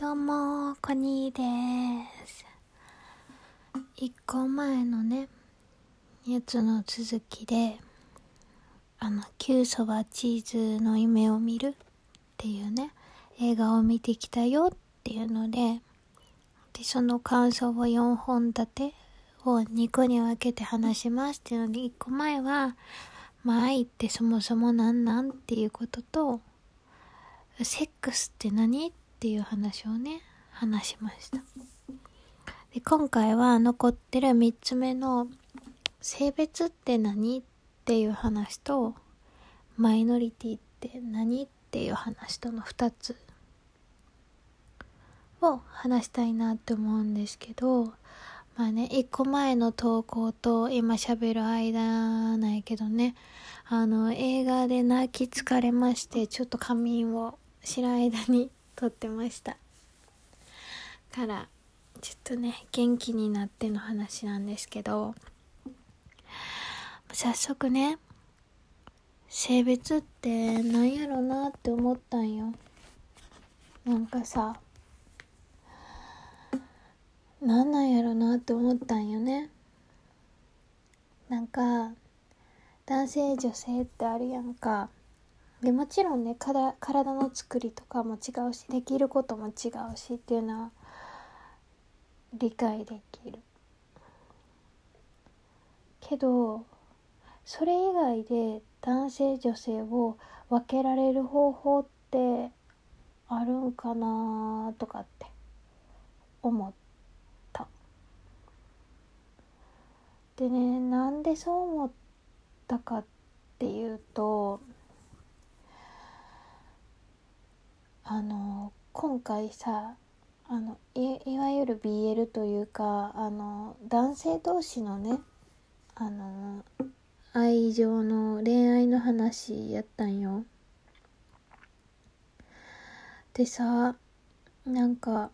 どうも、コニーです。一個前のね、やつの続きで、あの、旧そばチーズの夢を見るっていうね、映画を見てきたよっていうので、で、その感想を4本立てを2個に分けて話しますっていうので、1個前は、まあ愛ってそもそも何なんっていうことと、セックスって何ていう話をね、話しました。で今回は残ってる3つ目の性別って何っていう話とマイノリティって何っていう話との2つを話したいなって思うんですけどまあね1個前の投稿と今喋る間ないけどねあの映画で泣き疲れましてちょっと仮眠を知る間に撮ってました。からちょっとね元気になっての話なんですけど早速ね性別ってなんやろなって思ったんよ。なんかさなんなんやろなって思ったんよね。なんか男性女性ってあるやんか。でもちろんね体の作りとかも違うしできることも違うしっていうのは理解できる。けどそれ以外で男性女性を分けられる方法ってあるんかなとかって思った。でねなんでそう思ったかっていうとあの今回さあのいわゆる BL というかあの男性同士のねあの愛情の恋愛の話やったんよ。でさなんか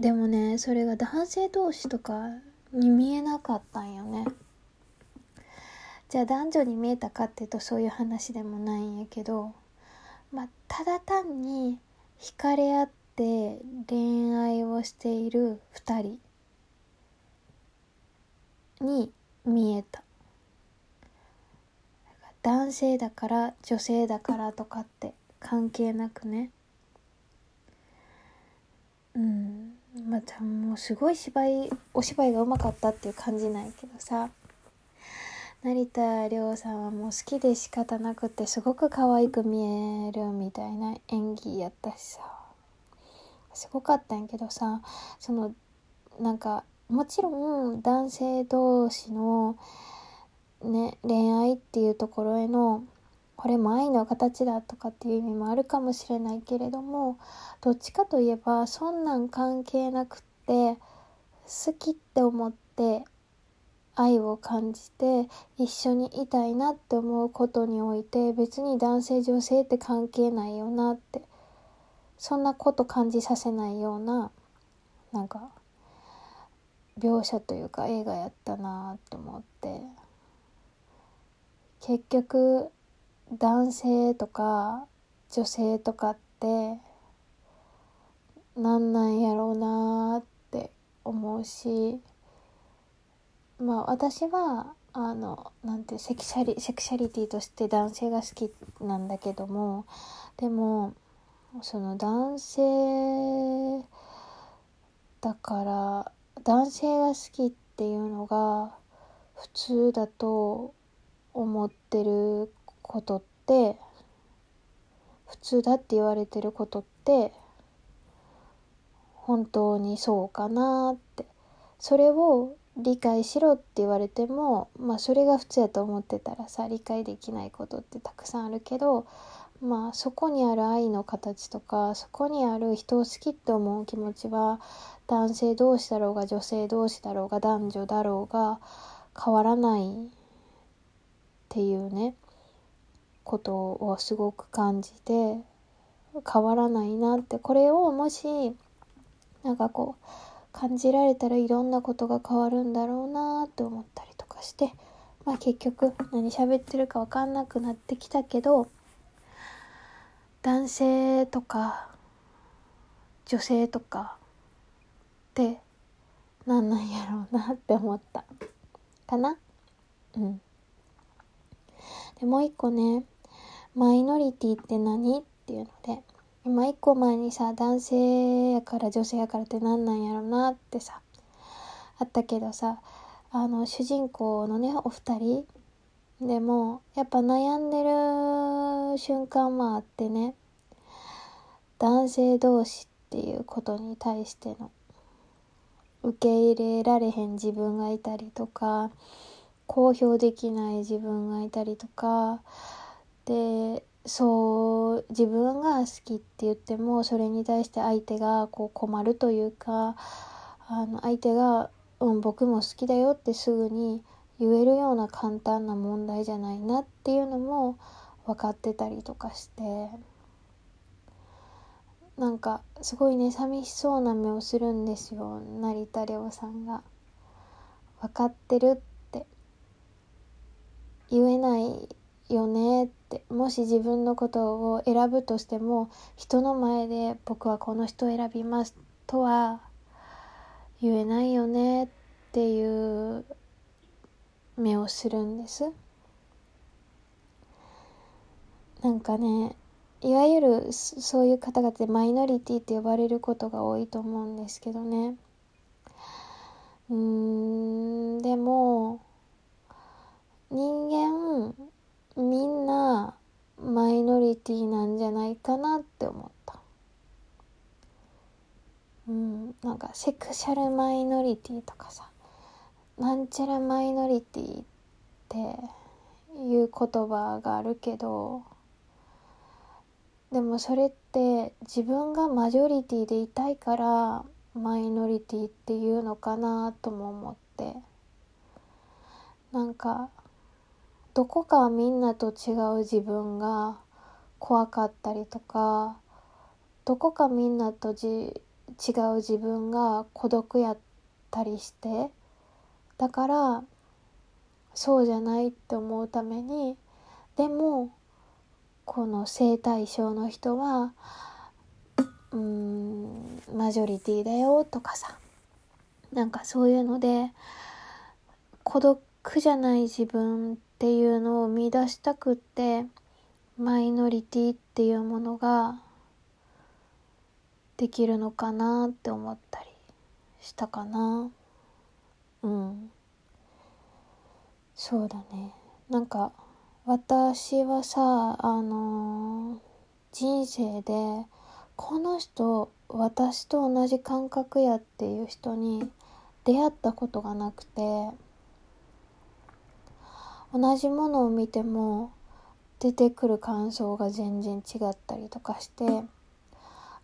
でもねそれが男性同士とかに見えなかったんよね。じゃあ男女に見えたかっていうとそういう話でもないんやけどまあ、ただ単に惹かれ合って恋愛をしている2人に見えた。男性だから女性だからとかって関係なくね。うん。またもうすごい芝居お芝居がうまかったっていう感じないけどさ。成田凌さんはもう好きで仕方なくてすごく可愛く見えるみたいな演技やったしさ。すごかったんやけどさそのなんかもちろん男性同士のね恋愛っていうところへのこれも愛の形だとかっていう意味もあるかもしれないけれどもどっちかといえばそんなん関係なくって好きって思って愛を感じて一緒にいたいなって思うことにおいて別に男性女性って関係ないよなってそんなこと感じさせないようななんか描写というか映画やったなと思って。結局男性とか女性とかってなんなんやろうなって思うしまあ私はあのなんてセクシャリセクシャリティとして男性が好きなんだけどもでもその男性だから男性が好きっていうのが普通だと思ってることって普通だって言われてることって本当にそうかなって。それを理解しろって言われてもまあそれが普通やと思ってたらさ理解できないことってたくさんあるけどまあそこにある愛の形とかそこにある人を好きって思う気持ちは男性同士だろうが女性同士だろうが男女だろうが変わらないっていうねことをすごく感じて変わらないなって。これをもしなんかこう感じられたらいろんなことが変わるんだろうなって思ったりとかしてまあ結局何喋ってるか分かんなくなってきたけど男性とか女性とかって何なんやろうなって思った。かな？うん。でもう一個ねマイノリティって何？っていうので今一個前にさ男性やから女性やからって何なんやろなってさあったけどさあの主人公のねお二人でもやっぱ悩んでる瞬間もあってね男性同士っていうことに対しての受け入れられへん自分がいたりとか公表できない自分がいたりとかでそう自分が好きって言ってもそれに対して相手がこう困るというかあの相手が「うん僕も好きだよ」ってすぐに言えるような簡単な問題じゃないなっていうのも分かってたりとかしてなんかすごいね寂しそうな目をするんですよ成田凌さんが。分かってるって言えないよねってもし自分のことを選ぶとしても人の前で僕はこの人を選びますとは言えないよねっていう目をするんです。なんかねいわゆるそういう方々でマイノリティって呼ばれることが多いと思うんですけどね。うんでも人間みんなマイノリティなんじゃないかなって思った。うんなんかセクシャルマイノリティとかさなんちゃらマイノリティっていう言葉があるけどでもそれって自分がマジョリティでいたいからマイノリティっていうのかなとも思って。なんかどこかみんなと違う自分が怖かったりとかどこかみんなとじ違う自分が孤独やったりしてだからそうじゃないって思うためにでもこの性対象の人はうんマジョリティだよとかさなんかそういうので孤独苦じゃない自分っていうのを見出したくってマイノリティっていうものができるのかなって思ったりしたかな。うんそうだねなんか私はさあのー、人生でこの人私と同じ感覚やっていう人に出会ったことがなくて同じものを見ても出てくる感想が全然違ったりとかして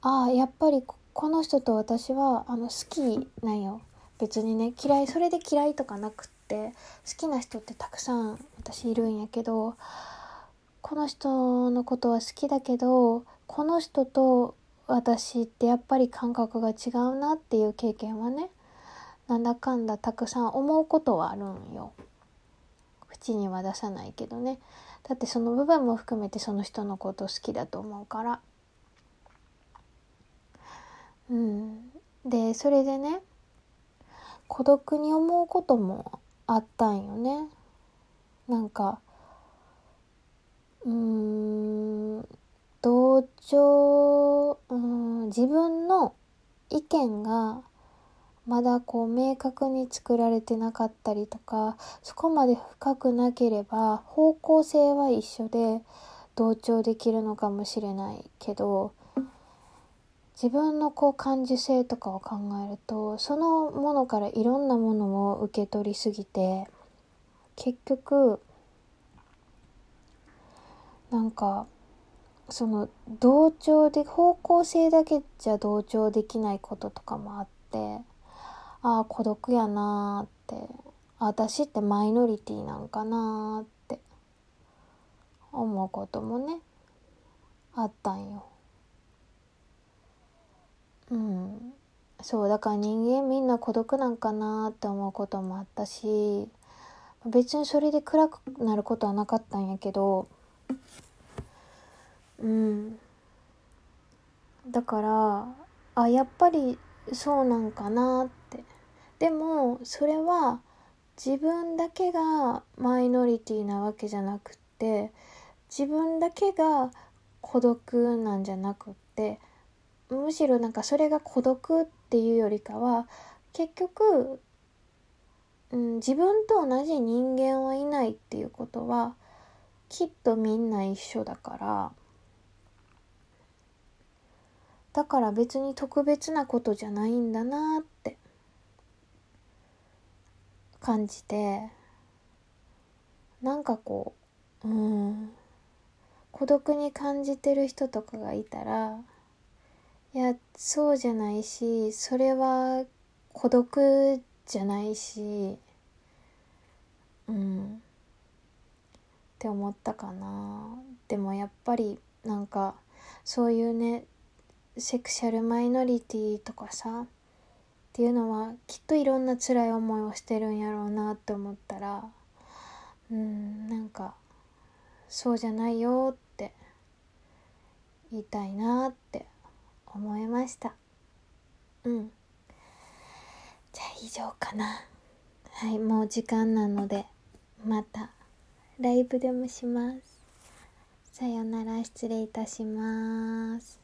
ああやっぱりこの人と私はあの好きなんよ別にね嫌いそれで嫌いとかなくって好きな人ってたくさん私いるんやけどこの人のことは好きだけどこの人と私ってやっぱり感覚が違うなっていう経験はねなんだかんだたくさん思うことはあるんよ。口には出さないけどね。だってその部分も含めてその人のこと好きだと思うから。うん。でそれでね孤独に思うこともあったんよね。なんかうーん同調うん自分の意見がまだこう明確に作られてなかったりとかそこまで深くなければ方向性は一緒で同調できるのかもしれないけど自分のこう感受性とかを考えるとそのものからいろんなものを受け取りすぎて結局なんかその同調で方向性だけじゃ同調できないこととかもあってああ孤独やなーって。私ってマイノリティなんかなーって。思うこともねあったんよ。うん、そうだから人間みんな孤独なんかなって思うこともあったし別にそれで暗くなることはなかったんやけどうん。だからあやっぱりそうなんかなってでもそれは自分だけがマイノリティなわけじゃなくって自分だけが孤独なんじゃなくってむしろなんかそれが孤独っていうよりかは結局、うん、自分と同じ人間はいないっていうことはきっとみんな一緒だからだから別に特別なことじゃないんだなって感じてなんかこううん孤独に感じてる人とかがいたらいやそうじゃないしそれは孤独じゃないしうんって思ったかな。でもやっぱりなんかそういうねセクシャルマイノリティとかさっていうのはきっといろんな辛い思いをしてるんやろうなって思ったらうんなんかそうじゃないよって言いたいなって思いました。うん。じゃあ以上かな。はいもう時間なのでまたライブでもします。さよなら失礼いたします。